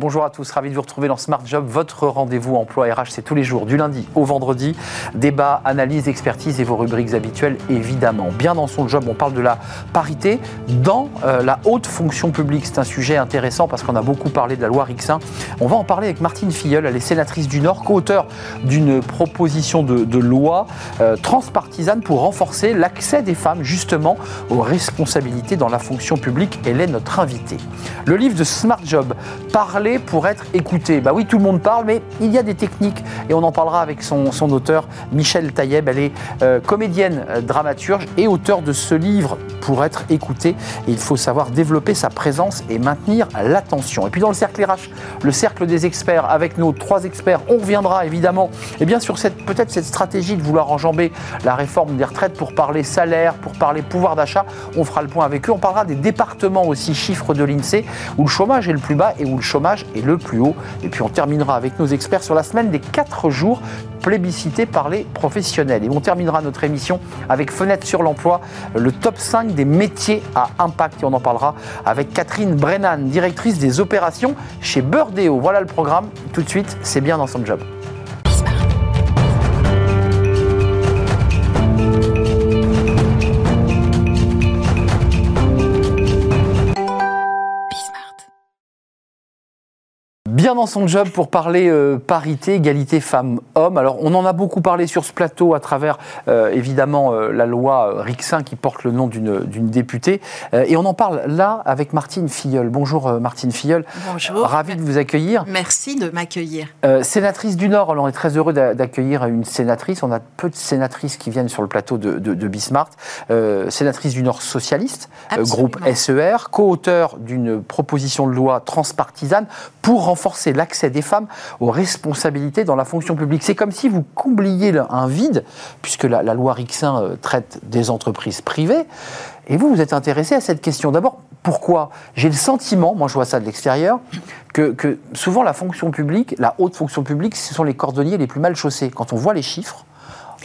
Bonjour à tous, ravi de vous retrouver dans Smart Job, votre rendez-vous emploi RH, c'est tous les jours, du lundi au vendredi. Débat, analyse, expertise et vos rubriques habituelles, évidemment. Bien dans son job, on parle de la parité dans euh, la haute fonction publique. C'est un sujet intéressant parce qu'on a beaucoup parlé de la loi Rixin. On va en parler avec Martine Filleul, elle est sénatrice du Nord, co-auteur d'une proposition de, loi euh, transpartisane pour renforcer l'accès des femmes justement aux responsabilités dans la fonction publique. Elle est notre invitée. Le livre de Smart Job, Parler pour être écouté. Bah oui, tout le monde parle, mais il y a des techniques et on en parlera avec son, auteur, Michel Taïeb. Elle est euh, comédienne, euh, dramaturge et auteur de ce livre pour être écouté. il faut savoir développer sa présence et maintenir l'attention. Et puis dans le cercle RH, le cercle des experts, avec nos trois experts, on reviendra évidemment et bien sur cette peut-être cette stratégie de vouloir enjamber la réforme des retraites pour parler salaire, pour parler pouvoir d'achat. On fera le point avec eux. On parlera des départements aussi, chiffres de l'INSEE, où le chômage est le plus bas et où le chômage et le plus haut. Et puis on terminera avec nos experts sur la semaine des 4 jours plébiscités par les professionnels. Et on terminera notre émission avec Fenêtre sur l'emploi, le top 5 des métiers à impact. Et on en parlera avec Catherine Brennan, directrice des opérations chez Burdeo. Voilà le programme. Tout de suite, c'est bien dans son job. Dans son job pour parler euh, parité, égalité femmes-hommes. Alors, on en a beaucoup parlé sur ce plateau à travers, euh, évidemment, euh, la loi Rixin qui porte le nom d'une députée. et on en parle là avec Martine Filleul. Bonjour Martine Filleul. Bonjour. Ravi de vous accueillir. Merci de m'accueillir. sénatrice du Nord, alors on est très heureux d'accueillir une sénatrice. On a peu de sénatrices qui viennent sur le plateau de, de, de Bismart. sénatrice du Nord socialiste, groupe SER, co-auteur d'une proposition de loi transpartisane pour renforcer c'est l'accès des femmes aux responsabilités dans la fonction publique. C'est comme si vous combliez un vide, puisque la, loi Rixin euh, traite des entreprises privées, et vous, vous êtes intéressé à cette question. D'abord, pourquoi? J'ai le sentiment, moi je vois ça de l'extérieur, que, souvent la fonction publique, la haute fonction publique, ce sont les cordonniers les plus mal chaussés. Quand on voit les chiffres,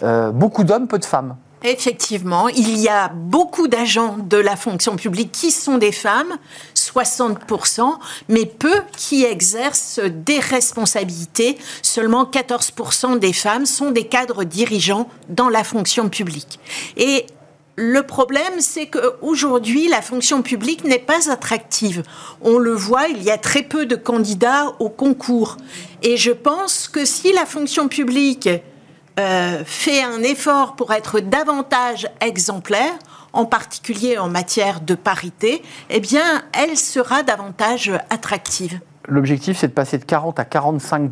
euh, beaucoup d'hommes, peu de femmes. Effectivement, il y a beaucoup d'agents de la fonction publique qui sont des femmes, 60%, mais peu qui exercent des responsabilités. Seulement 14% des femmes sont des cadres dirigeants dans la fonction publique. Et le problème, c'est qu'aujourd'hui, la fonction publique n'est pas attractive. On le voit, il y a très peu de candidats au concours. Et je pense que si la fonction publique euh, fait un effort pour être davantage exemplaire, en particulier en matière de parité, eh bien, elle sera davantage attractive. L'objectif, c'est de passer de 40 à 45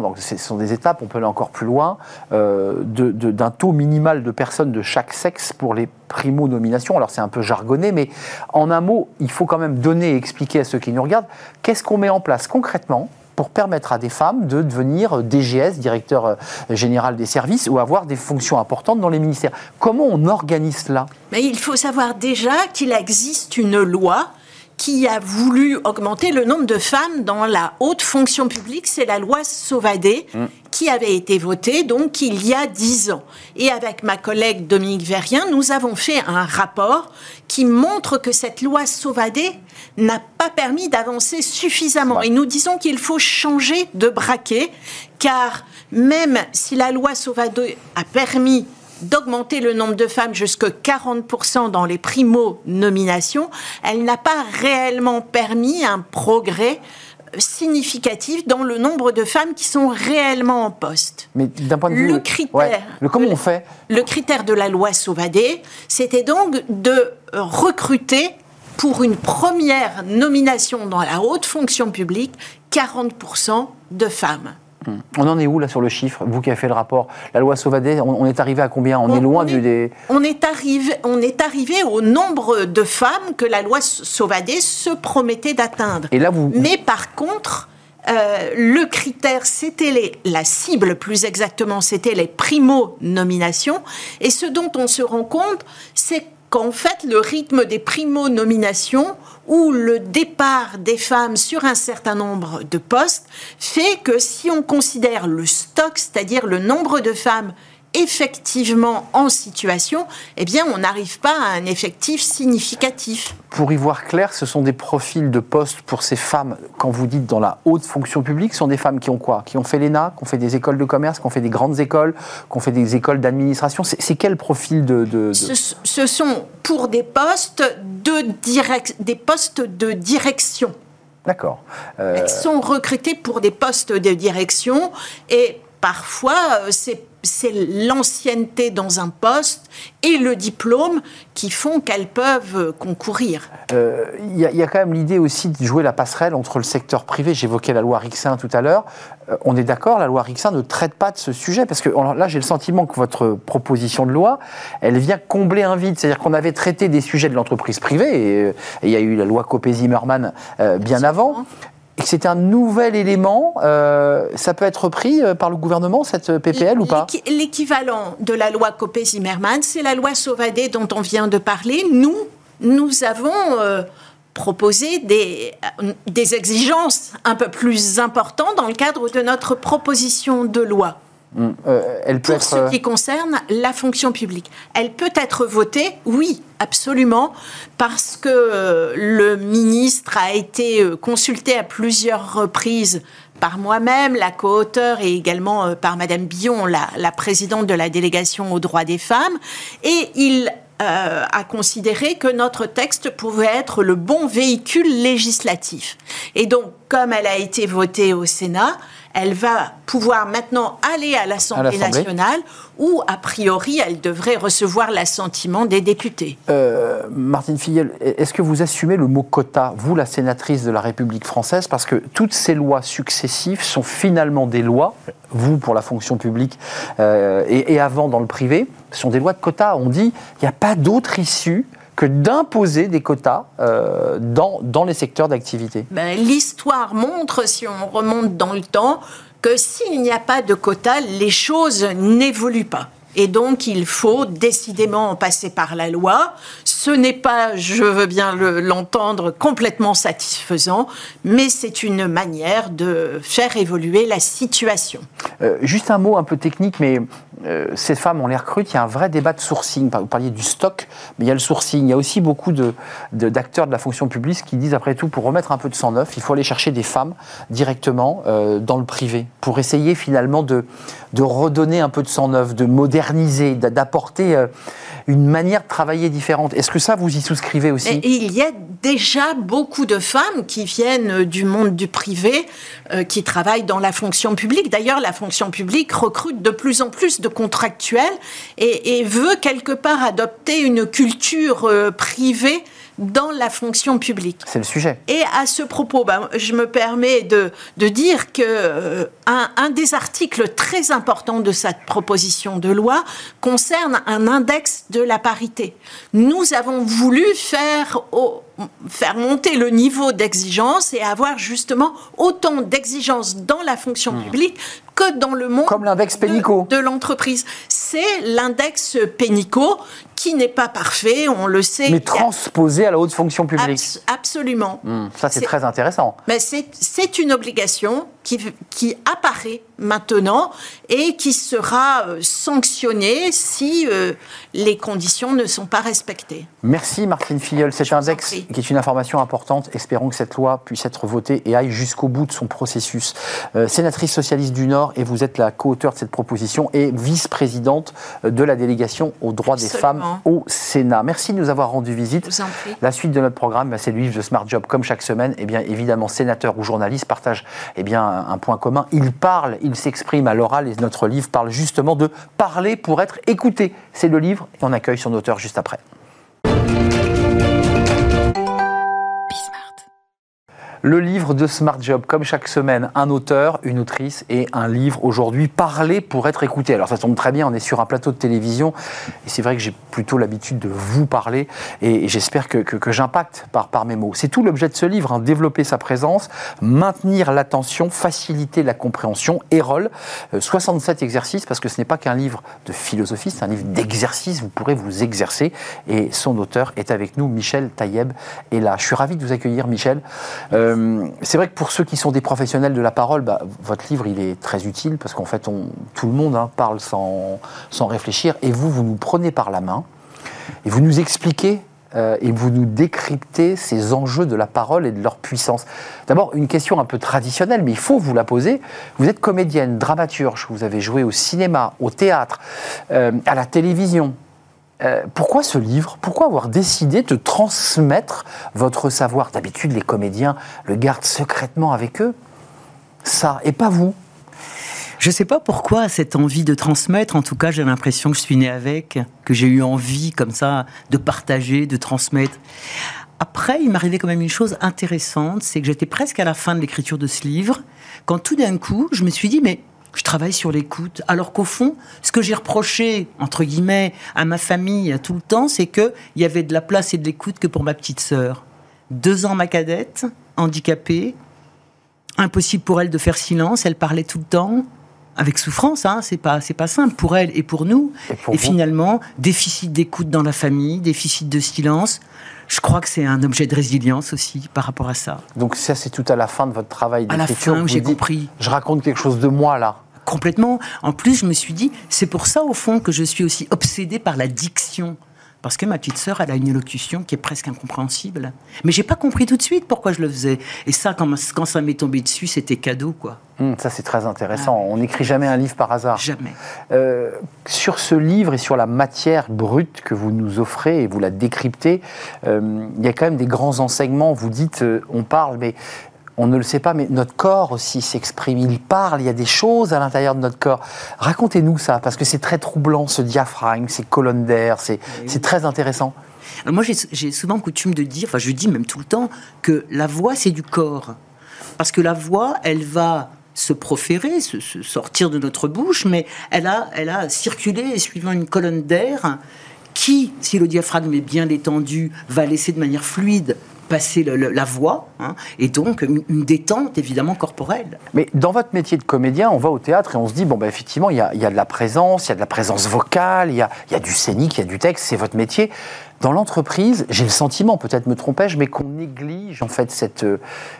donc ce sont des étapes, on peut aller encore plus loin, euh, d'un taux minimal de personnes de chaque sexe pour les primo-nominations. Alors c'est un peu jargonné, mais en un mot, il faut quand même donner et expliquer à ceux qui nous regardent qu'est-ce qu'on met en place concrètement pour permettre à des femmes de devenir DGS, directeur euh, général des services, ou avoir des fonctions importantes dans les ministères. Comment on organise cela? Mais Il faut savoir déjà qu'il existe une loi qui a voulu augmenter le nombre de femmes dans la haute fonction publique, c'est la loi Sauvadet, mm. Qui avait été votée donc il y a dix ans. Et avec ma collègue Dominique Verrien, nous avons fait un rapport qui montre que cette loi Sauvadet n'a pas permis d'avancer suffisamment. Et nous disons qu'il faut changer de braquet, car même si la loi Sauvadet a permis d'augmenter le nombre de femmes jusqu'à 40% dans les primo-nominations, elle n'a pas réellement permis un progrès significatif dans le nombre de femmes qui sont réellement en poste. Mais d'un point de vue... Le critère... le, comment on fait Le critère de la loi Sauvadet, c'était donc de recruter pour une première nomination dans la haute fonction publique 40% de femmes. Hmm. On en est où là sur le chiffre Vous qui avez fait le rapport, la loi Sauvadet, on, est arrivé à combien? On, est loin du des. On est arrivé, on est arrivé au nombre de femmes que la loi Sauvadet se promettait d'atteindre. Et là, vous. Mais par contre. Euh, le critère, c'était la cible, plus exactement, c'était les primo-nominations. Et ce dont on se rend compte, c'est qu'en fait, le rythme des primo-nominations ou le départ des femmes sur un certain nombre de postes fait que si on considère le stock, c'est-à-dire le nombre de femmes effectivement en situation, eh bien, on n'arrive pas à un effectif significatif. Pour y voir clair, ce sont des profils de poste pour ces femmes, quand vous dites dans la haute fonction publique, ce sont des femmes qui ont quoi? Qui ont fait l'ENA, qui ont fait des écoles de commerce, qui ont fait des grandes écoles, qui ont fait des écoles d'administration. C'est quel profil de... Ce, sont pour des postes de, direct, des postes de direction. D'accord. Euh, Elles sont recrutées pour des postes de direction et parfois euh, c'est c'est l'ancienneté dans un poste et le diplôme qui font qu'elles peuvent concourir. Euh, il y, a quand même l'idée aussi de jouer la passerelle entre le secteur privé. J'évoquais la loi Rixin tout à l'heure. Euh, on est d'accord, la loi Rixin ne traite pas de ce sujet parce que là, j'ai le sentiment que votre proposition de loi, elle vient combler un vide. C'est-à-dire qu'on avait traité des sujets de l'entreprise privée et, euh, il y a eu la loi Copé-Zimmermann bien avant et c'est un nouvel élément. Euh, ça peut être repris euh, par le gouvernement, cette PPL, ou pas? L'équivalent de la loi Copé-Zimmermann, c'est la loi Sauvadet dont on vient de parler. Nous, nous avons euh, proposé des exigences un peu plus importantes dans le cadre de notre proposition de loi. Mm. Euh, elle peut Pour ce euh, qui concerne la fonction publique, elle peut être votée, oui, absolument, parce que euh, le ministre a été consulté à plusieurs reprises par moi-même, la co et également par Madame Billon, la, la, présidente de la délégation aux droits des femmes, et il a considéré que notre texte pouvait être le bon véhicule législatif. Et donc, comme elle a été votée au Sénat, elle va pouvoir maintenant aller à l'Assemblée nationale où, a priori, elle devrait recevoir l'assentiment des députés. Euh, Martine Filleul, est-ce que vous assumez le mot quota, vous, la sénatrice de la République française Parce que toutes ces lois successives sont finalement des lois, vous pour la fonction publique euh, et, avant dans le privé, sont des lois de quota. On dit qu'il n'y a pas d'autre issue que d'imposer des quotas euh, dans, dans les secteurs d'activité ben, L'histoire montre, si on remonte dans le temps, que s'il n'y a pas de quotas, les choses n'évoluent pas. Et donc, il faut décidément en passer par la loi. Ce n'est pas, je veux bien l'entendre, complètement satisfaisant, mais c'est une manière de faire évoluer la situation. Euh, juste un mot un peu technique, mais euh, ces femmes, on les recrute, il y a un vrai débat de sourcing. Vous parliez du stock, mais il y a le sourcing. Il y a aussi beaucoup d'acteurs de, la fonction publique qui disent, après tout, pour remettre un peu de sang neuf, il faut aller chercher des femmes directement euh, dans le privé, pour essayer finalement de, de redonner un peu de sang neuf, de moderniser, d'apporter euh, une manière de travailler différente. Est-ce que ça, vous y souscrivez aussi? Il y a déjà beaucoup de femmes qui viennent du monde du privé, qui travaillent dans la fonction publique. D'ailleurs, la fonction publique recrute de plus en plus de contractuels et, veut quelque part adopter une culture euh, privée dans la fonction publique. C'est le sujet. Et à ce propos, ben, je me permets de, de dire que euh, un, un, des articles très importants de cette proposition de loi concerne un index de la parité. Nous avons voulu faire, faire monter le niveau d'exigence et avoir justement autant d'exigences dans la fonction hmm. publique que dans le monde Comme l'index Pénico. de, l'entreprise. C'est l'index Pénico qui n'est pas parfait, on le sait. Mais transposé à la haute fonction publique. absolument. Hmm, ça, c'est très intéressant. Mais c'est une obligation qui, qui apparaît maintenant et qui sera euh, sanctionnée si euh, les conditions ne sont pas respectées. Merci Martine Filleul. Cet index qui est une information importante. Espérons que cette loi puisse être votée et aille jusqu'au bout de son processus. Euh, sénatrice socialiste du Nord, et vous êtes la co-auteure de cette proposition et vice-présidente de la délégation aux droits des femmes au Sénat. Merci de nous avoir rendu visite. La suite de notre programme, bah, c'est le livre de Smart Job. Comme chaque semaine, et eh bien, évidemment, sénateurs ou journalistes partagent eh bien, un point commun. Ils parlent, ils s'expriment à l'oral et notre livre parle justement de parler pour être écouté. C'est le livre et on accueille son auteur juste après. Le livre de Smart Job, comme chaque semaine, un auteur, une autrice et un livre aujourd'hui, parler pour être écouté. Alors ça tombe très bien, on est sur un plateau de télévision et c'est vrai que j'ai plutôt l'habitude de vous parler et, j'espère que, j'impacte par, mes mots. C'est tout l'objet de ce livre, hein, développer sa présence, maintenir l'attention, faciliter la compréhension, et rôle. 67 exercices parce que ce n'est pas qu'un livre de philosophie, c'est un livre d'exercice, vous pourrez vous exercer et son auteur est avec nous, Michel Taïeb. Et là, je suis ravi de vous accueillir, Michel. Euh, Euh, c'est vrai que pour ceux qui sont des professionnels de la parole, bah, votre livre, il est très utile parce qu'en fait, tout le monde hein, parle sans, sans réfléchir. Et vous, vous nous prenez par la main et vous nous expliquez euh, et vous nous décryptez ces enjeux de la parole et de leur puissance. D'abord, une question un peu traditionnelle, mais il faut vous la poser. Vous êtes comédienne, dramaturge, vous avez joué au cinéma, au théâtre, euh, à la télévision. Euh, pourquoi ce livre? Pourquoi avoir décidé de transmettre votre savoir? D'habitude, les comédiens le gardent secrètement avec eux. Ça, et pas vous. Je ne sais pas pourquoi cette envie de transmettre, en tout cas j'ai l'impression que je suis né avec, que j'ai eu envie comme ça de partager, de transmettre. Après, il m'arrivait quand même une chose intéressante, c'est que j'étais presque à la fin de l'écriture de ce livre, quand tout d'un coup, je me suis dit, mais je travaille sur l'écoute. Alors qu'au fond, ce que j'ai reproché, entre guillemets, à ma famille tout le temps, c'est qu'il y avait de la place et de l'écoute que pour ma petite sœur. Deux ans, ma cadette, handicapée, impossible pour elle de faire silence, elle parlait tout le temps avec souffrance, hein, c'est pas c'est pas simple pour elle et pour nous. Et, finalement, déficit d'écoute dans la famille, déficit de silence. Je crois que c'est un objet de résilience aussi par rapport à ça. Donc ça, c'est tout à la fin de votre travail d'écriture. À la fin, j'ai compris. Je raconte quelque chose de moi là. Complètement. En plus, je me suis dit, c'est pour ça au fond que je suis aussi obsédée par la diction parce que ma petite sœur, elle a une élocution qui est presque incompréhensible. Mais j'ai pas compris tout de suite pourquoi je le faisais. Et ça, quand, quand ça m'est tombé dessus, c'était cadeau, quoi. Hum, ça, c'est très intéressant. Ah On n'écrit jamais un livre par hasard. Jamais. Euh, sur ce livre et sur la matière brute que vous nous offrez et vous la décryptez, euh, il y a quand même des grands enseignements. Vous dites, euh, on parle, mais on ne le sait pas, mais notre corps aussi s'exprime, il parle, il y a des choses à l'intérieur de notre corps. Racontez-nous ça, parce que c'est très troublant, ce diaphragme, ces colonnes d'air, c'est très intéressant. moi, j'ai souvent coutume de dire, enfin je dis même tout le temps, que la voix, c'est du corps. Parce que la voix, elle va se proférer, se, sortir de notre bouche, mais elle a, elle a circulé suivant une colonne d'air qui, si le diaphragme est bien détendu, va laisser de manière fluide passer la voix, hein, et donc une, détente évidemment corporelle. Mais dans votre métier de comédien, on va au théâtre et on se dit, bon, ben, effectivement, il y, a, de la présence, il y a de la présence vocale, il y a, y a, du scénique, il y a du texte, c'est votre métier. Dans l'entreprise, j'ai le sentiment, peut-être me trompais-je, mais qu'on néglige en fait cette, euh,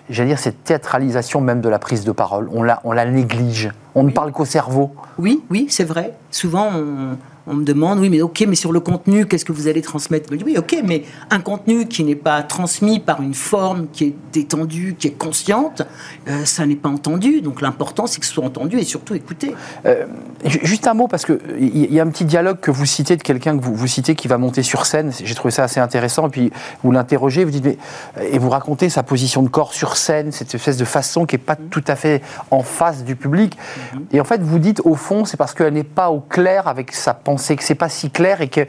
j'allais dire, cette théâtralisation même de la prise de parole. On la, on la néglige. On ne parle qu'au cerveau. Oui, oui, c'est vrai. Souvent, on on me demande, oui, mais ok, mais sur le contenu, qu'est-ce que vous allez transmettre? Je dis, oui, ok, mais un contenu qui n'est pas transmis par une forme qui est détendue, qui est consciente, euh, ça n'est pas entendu. Donc l'important, c'est que ce soit entendu et surtout écouté. Euh, juste un mot, parce qu'il y, y a un petit dialogue que vous citez de quelqu'un que vous, vous citez qui va monter sur scène. J'ai trouvé ça assez intéressant. Et puis vous l'interrogez, vous dites, mais, et vous racontez sa position de corps sur scène, cette espèce de façon qui n'est pas tout à fait en face du public. Mm-hmm. Et en fait, vous dites, au fond, c'est parce qu'elle n'est pas au clair avec sa pensée c'est que c'est pas si clair et que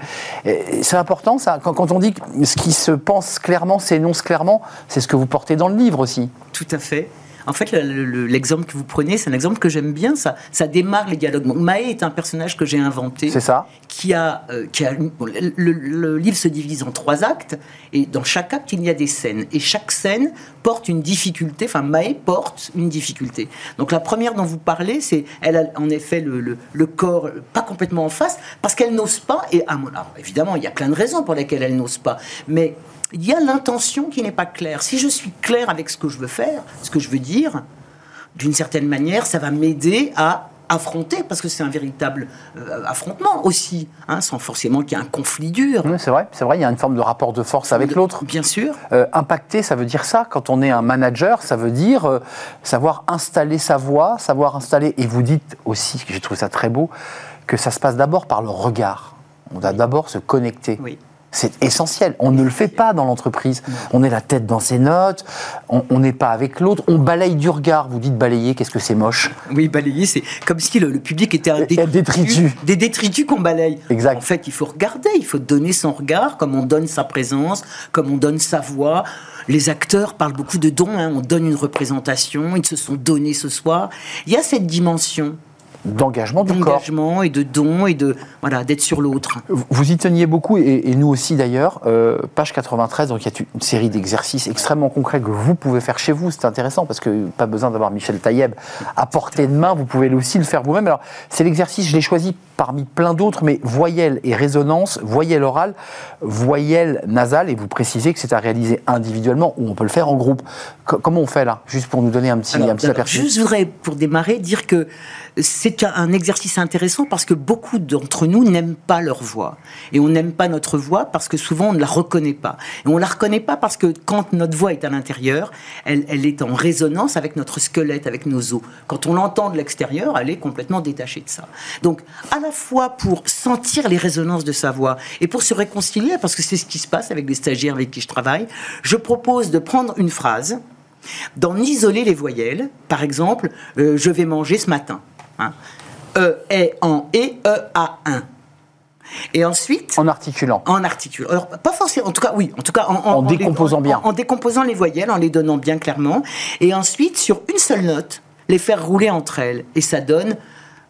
euh, c'est important ça. Quand, on dit que ce qui se pense clairement s'énonce clairement, c'est ce que vous portez dans le livre aussi. Tout à fait. En fait, l'exemple que vous prenez, c'est un exemple que j'aime bien. Ça, ça démarre les dialogues. Maë est un personnage que j'ai inventé. C'est ça. Qui a, euh, qui a le, livre se divise en trois actes et dans chaque acte il y a des scènes et chaque scène porte une difficulté. Enfin, Maë porte une difficulté. Donc la première dont vous parlez, c'est elle a en effet le, le, corps pas complètement en face parce qu'elle n'ose pas. Et ah, alors, évidemment, il y a plein de raisons pour lesquelles elle n'ose pas, mais il y a l'intention qui n'est pas claire. Si je suis clair avec ce que je veux faire, ce que je veux dire, d'une certaine manière, ça va m'aider à affronter, parce que c'est un véritable euh, affrontement aussi, hein, sans forcément qu'il y ait un conflit dur. c'est vrai, c'est vrai, il y a une forme de rapport de force avec l'autre. Bien sûr. Euh, impacter, ça veut dire ça. Quand on est un manager, ça veut dire euh, savoir installer sa voix, savoir installer. Et vous dites aussi, j'ai trouvé ça très beau, que ça se passe d'abord par le regard. On doit d'abord se connecter. Oui. C'est essentiel. On ne le fait pas dans l'entreprise. On est la tête dans ses notes, on n'est pas avec l'autre, on balaye du regard. Vous dites balayer, qu'est-ce que c'est moche? Oui, balayer, c'est comme si le, public était un détritus. Des détritus qu'on balaye. Exact. En fait, il faut regarder, il faut donner son regard, comme on donne sa présence, comme on donne sa voix. Les acteurs parlent beaucoup de dons, hein. on donne une représentation, ils se sont donnés ce soir. Il y a cette dimension d'engagement du corps. D'engagement et de don et de voilà d'être sur l'autre. Vous y teniez beaucoup et, nous aussi d'ailleurs. Euh, page 93, donc il y a une série d'exercices extrêmement concrets que vous pouvez faire chez vous. C'est intéressant parce que pas besoin d'avoir Michel Taïeb à portée de main. Vous pouvez aussi le faire vous-même. Alors c'est l'exercice, je l'ai choisi parmi plein d'autres, mais voyelle et résonance, voyelle orale, voyelle nasale, et vous précisez que c'est à réaliser individuellement ou on peut le faire en groupe. comment on fait là? Juste pour nous donner un petit, un petit aperçu. Je voudrais, pour démarrer, dire que c'est un exercice intéressant parce que beaucoup d'entre nous n'aiment pas leur voix. Et on n'aime pas notre voix parce que souvent on ne la reconnaît pas. Et on ne la reconnaît pas parce que quand notre voix est à l'intérieur, elle, elle, est en résonance avec notre squelette, avec nos os. Quand on l'entend de l'extérieur, elle est complètement détachée de ça. Donc, à la fois pour sentir les résonances de sa voix et pour se réconcilier, parce que c'est ce qui se passe avec les stagiaires avec qui je travaille, je propose de prendre une phrase, d'en isoler les voyelles. Par exemple, euh, je vais manger ce matin. Hein. E, E, en, E, E, A, 1. Et ensuite. En articulant. En articulant. Alors, pas forcément, en tout cas, oui, en tout cas, en, en, décomposant bien. En, décomposant les voyelles, en les donnant bien clairement. Et ensuite, sur une seule note, les faire rouler entre elles. Et ça donne.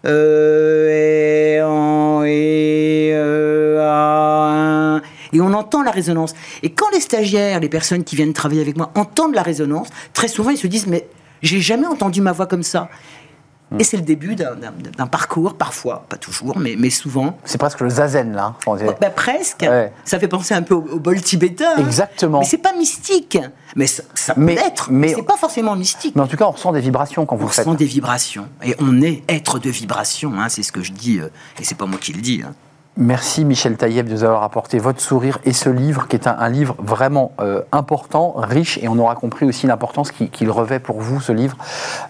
E, et, en, et, e, A, 1. Et on entend la résonance. Et quand les stagiaires, les personnes qui viennent travailler avec moi entendent la résonance, très souvent ils se disent Mais j'ai jamais entendu ma voix comme ça. Et c'est le début d'un parcours, parfois, pas toujours, mais, mais souvent. C'est presque le zazen, là. Bah, presque. Ça fait penser un peu au, bol tibétain. Hein. Exactement. Mais c'est pas mystique. Mais ça, peut être, mais, c'est pas forcément mystique. Mais en tout cas, on ressent des vibrations quand vous on faites. On ressent des vibrations. Et on est être de vibrations, hein, c'est ce que je dis, euh, et c'est pas moi qui le dis. Hein. Merci Michel Taïeb de nous avoir apporté votre sourire et ce livre qui est un, livre vraiment euh, important, riche et on aura compris aussi l'importance qu'il revêt pour vous ce livre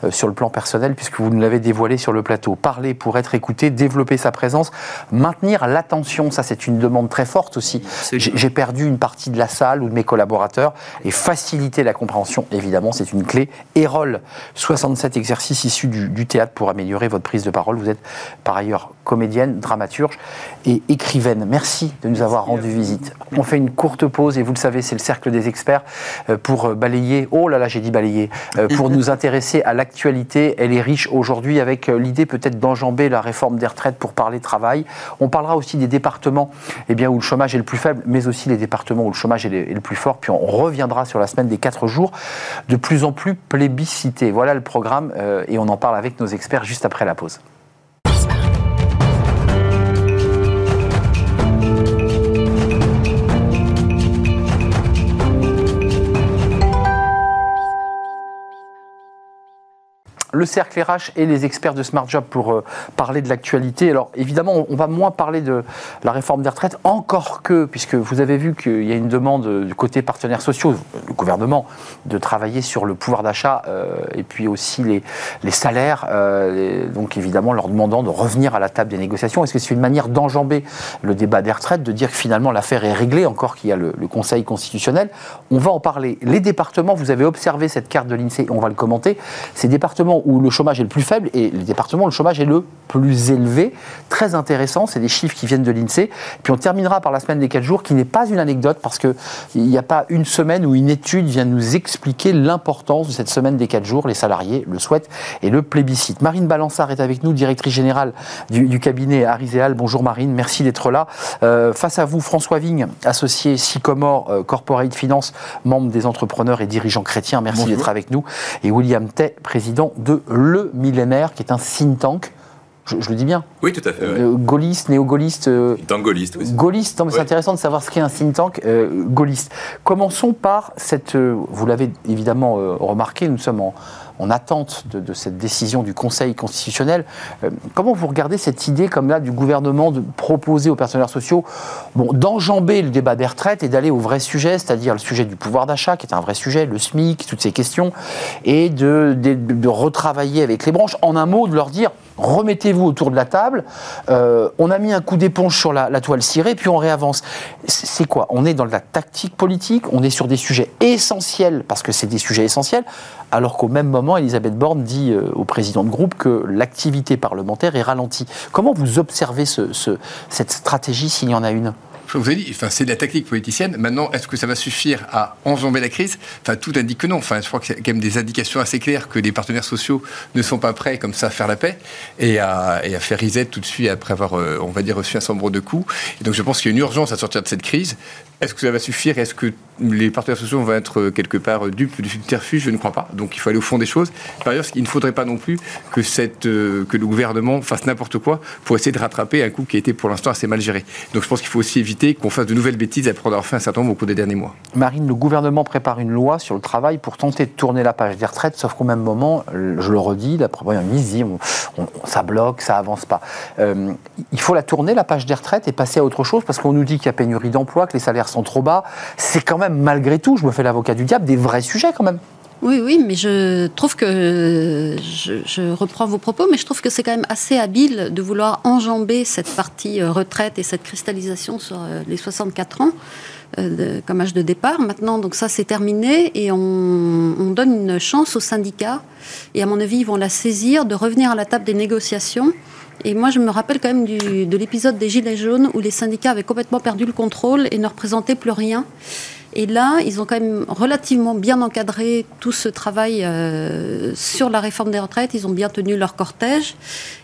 euh, sur le plan personnel puisque vous nous l'avez dévoilé sur le plateau. Parler pour être écouté, développer sa présence, maintenir l'attention, ça c'est une demande très forte aussi. J'ai perdu une partie de la salle ou de mes collaborateurs et faciliter la compréhension évidemment c'est une clé. Erol, 67 exercices issus du, du théâtre pour améliorer votre prise de parole. Vous êtes par ailleurs comédienne, dramaturge et écrivaine. Merci de nous avoir rendu visite. On fait une courte pause et vous le savez, c'est le cercle des experts euh, pour euh, balayer, oh là là, j'ai dit balayer, euh, pour nous intéresser à l'actualité. Elle est riche aujourd'hui avec l'idée peut-être d'enjamber la réforme des retraites pour parler travail. On parlera aussi des départements eh bien, où le chômage est le plus faible, mais aussi les départements où le chômage est le plus fort. Puis on reviendra sur la semaine des quatre jours de plus en plus plébiscité. Voilà le programme et on en parle avec nos experts juste après la pause. Le cercle RH et les experts de Smart Job pour euh, parler de l'actualité. Alors évidemment, on va moins parler de la réforme des retraites, encore que, puisque vous avez vu qu'il y a une demande du côté partenaires sociaux, de travailler sur le pouvoir d'achat euh, et puis aussi les, salaires, euh, donc évidemment leur demandant de revenir à la table des négociations. Est-ce que c'est une manière d'enjamber le débat des retraites, de dire que finalement l'affaire est réglée, encore qu'il y a le, le Conseil constitutionnel? On va en parler. Les départements, vous avez observé cette carte de l'INSEE, on va le commenter, ces départements où le chômage est le plus faible et les départements où le chômage est le plus élevé. Très intéressant, c'est des chiffres qui viennent de l'INSEE. Puis on terminera par la semaine des 4 jours, qui n'est pas une anecdote, parce qu'il n'y a pas une semaine où une étude vient nous expliquer l'importance de cette semaine des 4 jours. Les salariés le souhaitent et le plébiscite. Marine Balançard est avec nous, directrice générale du, cabinet Ariséal. Bonjour Marine, merci d'être là. Euh, face à vous, François Vigne, associé Sycomore euh, Corporate Finance, membre des entrepreneurs et dirigeants chrétiens. Merci d'être avec nous. Et William Tay, président de le millénaire, qui est un think tank. Je, le dis bien. Oui, tout à fait. Euh, gaulliste, néo-gaulliste. Euh, gaulliste, oui. Gaulliste, c'est intéressant de savoir ce qu'est un think tank euh, gaulliste. Commençons par cette. vous l'avez évidemment remarqué, nous sommes en, en attente de, cette décision du Conseil constitutionnel. Euh, comment vous regardez cette idée comme là du gouvernement de proposer aux partenaires sociaux bon, d'enjamber le débat des retraites et d'aller au vrai sujet, c'est-à-dire le sujet du pouvoir d'achat, qui est un vrai sujet, le SMIC, toutes ces questions, et de, de, retravailler avec les branches, en un mot, de leur dire remettez-vous autour de la table, euh, on a mis un coup d'éponge sur la, toile cirée, puis on réavance. C'est quoi? On est dans de la tactique politique, on est sur des sujets essentiels, parce que c'est des sujets essentiels, alors qu'au même moment, Elisabeth Borne dit euh, au président de groupe que l'activité parlementaire est ralentie. Comment vous observez cette stratégie s'il y en a une? Vous ai dit, enfin, c'est de la technique politicienne. Maintenant, est-ce que ça va suffire à enjamber la crise? Enfin, tout indique que non. Enfin, je crois qu'il y a quand même des indications assez claires que les partenaires sociaux ne sont pas prêts, comme ça, à faire la paix et à, et à faire reset tout de suite après avoir, euh, on va dire, reçu un certain nombre de coups. Et donc, je pense qu'il y a une urgence à sortir de cette crise. Est-ce que ça va suffire? Est-ce que les partenaires sociaux vont être euh, quelque part dupes du subterfuge Je ne crois pas. Donc il faut aller au fond des choses. Par ailleurs, il ne faudrait pas non plus que, cette, euh, que le gouvernement fasse n'importe quoi pour essayer de rattraper un coup qui a été pour l'instant assez mal géré. Donc je pense qu'il faut aussi éviter qu'on fasse de nouvelles bêtises après avoir fait un certain nombre au cours des derniers mois. Marine, le gouvernement prépare une loi sur le travail pour tenter de tourner la page des retraites, sauf qu'au même moment, je le redis, la première ministre dit ça bloque, ça avance pas. Euh, il faut la tourner, la page des retraites, et passer à autre chose, parce qu'on nous dit qu'il y a pénurie d'emplois, que les salaires sont trop bas. C'est quand même, malgré tout, je me fais l'avocat du diable, des vrais sujets quand même. Oui, oui, mais je trouve que, je, reprends vos propos, mais je trouve que c'est quand même assez habile de vouloir enjamber cette partie euh, retraite et cette cristallisation sur euh, les 64 ans euh, comme âge de départ. Maintenant, donc ça c'est terminé et on, on, donne une chance aux syndicats et à mon avis ils vont la saisir de revenir à la table des négociations. Et moi, je me rappelle quand même du, de l'épisode des Gilets jaunes où les syndicats avaient complètement perdu le contrôle et ne représentaient plus rien. Et là, ils ont quand même relativement bien encadré tout ce travail euh, sur la réforme des retraites. Ils ont bien tenu leur cortège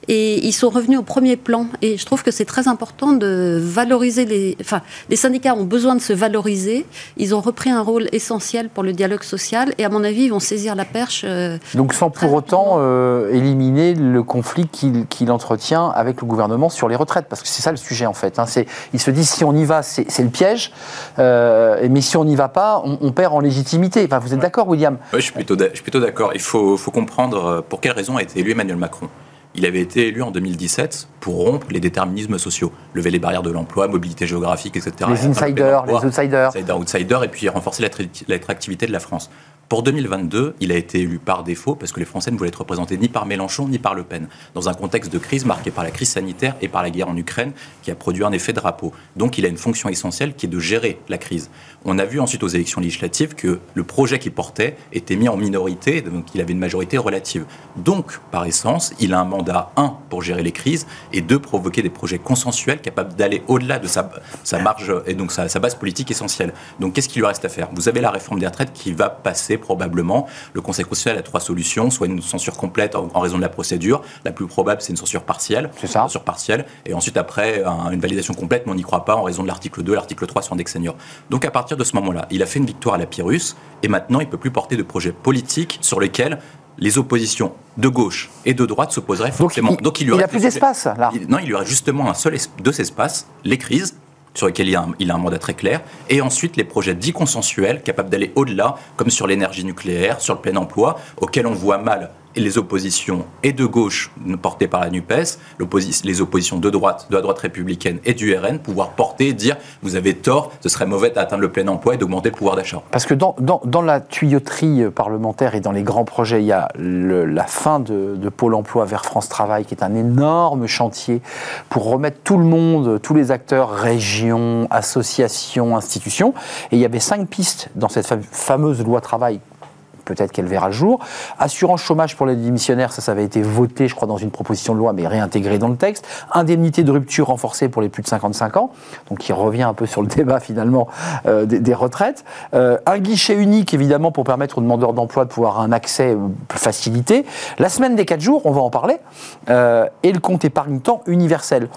et ils sont revenus au premier plan. Et je trouve que c'est très important de valoriser les. Enfin, les syndicats ont besoin de se valoriser. Ils ont repris un rôle essentiel pour le dialogue social et à mon avis, ils vont saisir la perche. Euh, Donc, sans pour autant euh, éliminer le conflit qu'il entretient avec le gouvernement sur les retraites, parce que c'est ça le sujet en fait. Hein. Il se dit si on y va, c'est le piège, mais si on n'y va pas, on, perd en légitimité. Enfin, vous êtes d'accord, William? Oui, je suis plutôt d'accord. Il faut, faut comprendre pour quelle raison a été élu Emmanuel Macron il avait été élu en 2017 pour rompre les déterminismes sociaux, lever les barrières de l'emploi, mobilité géographique, etc. Les insiders, les outsiders. Insiders, outsiders, et puis renforcer l'attractivité de la France. Pour 2022, il a été élu par défaut parce que les Français ne voulaient être représentés ni par Mélenchon ni par Le Pen, dans un contexte de crise marqué par la crise sanitaire et par la guerre en Ukraine qui a produit un effet drapeau. Donc il a une fonction essentielle qui est de gérer la crise. On a vu ensuite aux élections législatives que le projet qu'il portait était mis en minorité, donc il avait une majorité relative. Donc, par essence, il a un mandat, un, pour gérer les crises, et deux, provoquer des projets consensuels capables d'aller au-delà de sa, marge et donc sa, sa base politique essentielle. Donc qu'est-ce qu'il lui reste à faire? Vous avez la réforme des retraites qui va passer probablement. Le Conseil constitutionnel a trois solutions, soit une censure complète en, raison de la procédure. La plus probable, c'est une censure partielle. C'est ça. censure partielle. Et ensuite, après, une validation complète, mais on n'y croit pas en raison de l'article 2, l'article 3 sur index senior. Donc à partir de ce moment-là, il a fait une victoire à la Pyrrhus, et maintenant, il ne peut plus porter de projets politiques sur lesquels les oppositions de gauche et de droite s'opposeraient forcément. Donc il, Donc, a plus d'espace là. non, il y aura justement un seul deux espaces, les crises sur lesquels il a, un, mandat très clair, et ensuite les projets dits consensuels, capables d'aller au-delà, comme sur l'énergie nucléaire, sur le plein emploi, auxquels on voit mal les oppositions et de gauche portées par la NUPES, les oppositions de droite, de la droite républicaine et du RN, pouvoir porter et dire vous avez tort, ce serait mauvais d'atteindre le plein emploi et d'augmenter le pouvoir d'achat. Parce que dans, la tuyauterie parlementaire et dans les grands projets, il y a la fin de, de, Pôle emploi vers France Travail, qui est un énorme chantier pour remettre tout le monde, tous les acteurs, régions, associations, institutions. Et il y avait cinq pistes dans cette fameuse loi travail peut-être qu'elle verra le jour. Assurance chômage pour les démissionnaires, ça, ça avait été voté, je crois, dans une proposition de loi, mais réintégré dans le texte. Indemnité de rupture renforcée pour les plus de 55 ans, donc qui revient un peu sur le débat finalement euh, des, retraites. Euh, un guichet unique, évidemment, pour permettre aux demandeurs d'emploi de pouvoir un accès euh, facilité. La semaine des 4 jours, on va en parler. et le compte épargne-temps universel.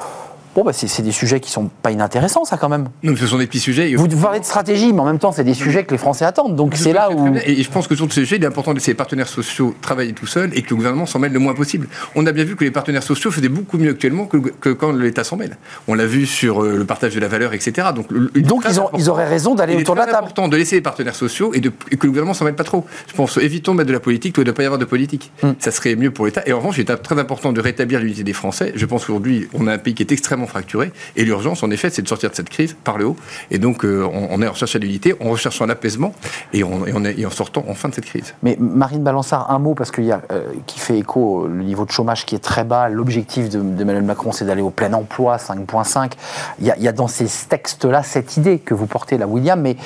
Bon, bah, c'est des sujets qui sont pas inintéressants, ça, quand même. Non, ce sont des petits sujets. Vous, parlez de stratégie, mais en même temps, c'est des sujets que les Français attendent. Donc, c'est là où. Et je pense que sur ce sujet, il est important de laisser les partenaires sociaux travailler tout seuls et que le gouvernement s'en mêle le moins possible. On a bien vu que les partenaires sociaux faisaient beaucoup mieux actuellement que, quand l'État s'en mêle. On l'a vu sur euh, le partage de la valeur, etc. Donc, Donc ils, ont, ils, auraient raison d'aller autour de la table. C'est important de laisser les partenaires sociaux et, de, que le gouvernement s'en mêle pas trop. Je pense, évitons de mettre de la politique, il ne doit pas y avoir de politique. Hmm. Ça serait mieux pour l'État. Et en revanche, il est très important de rétablir l'unité des Français. Je pense qu'aujourd'hui, on a un pays qui est extrêmement fracturé. Et l'urgence, en effet, c'est de sortir de cette crise par le haut. Et donc, euh, on, est en recherche à l'unité, en recherchant l'apaisement et, on, est, en sortant enfin de cette crise. Mais Marine Balançard, un mot, parce qu'il y a, euh, qui fait écho, le niveau de chômage qui est très bas. L'objectif d'Emmanuel Macron, c'est d'aller au plein emploi, 5,5. Il, y a dans ces textes-là cette idée que vous portez là, William, mais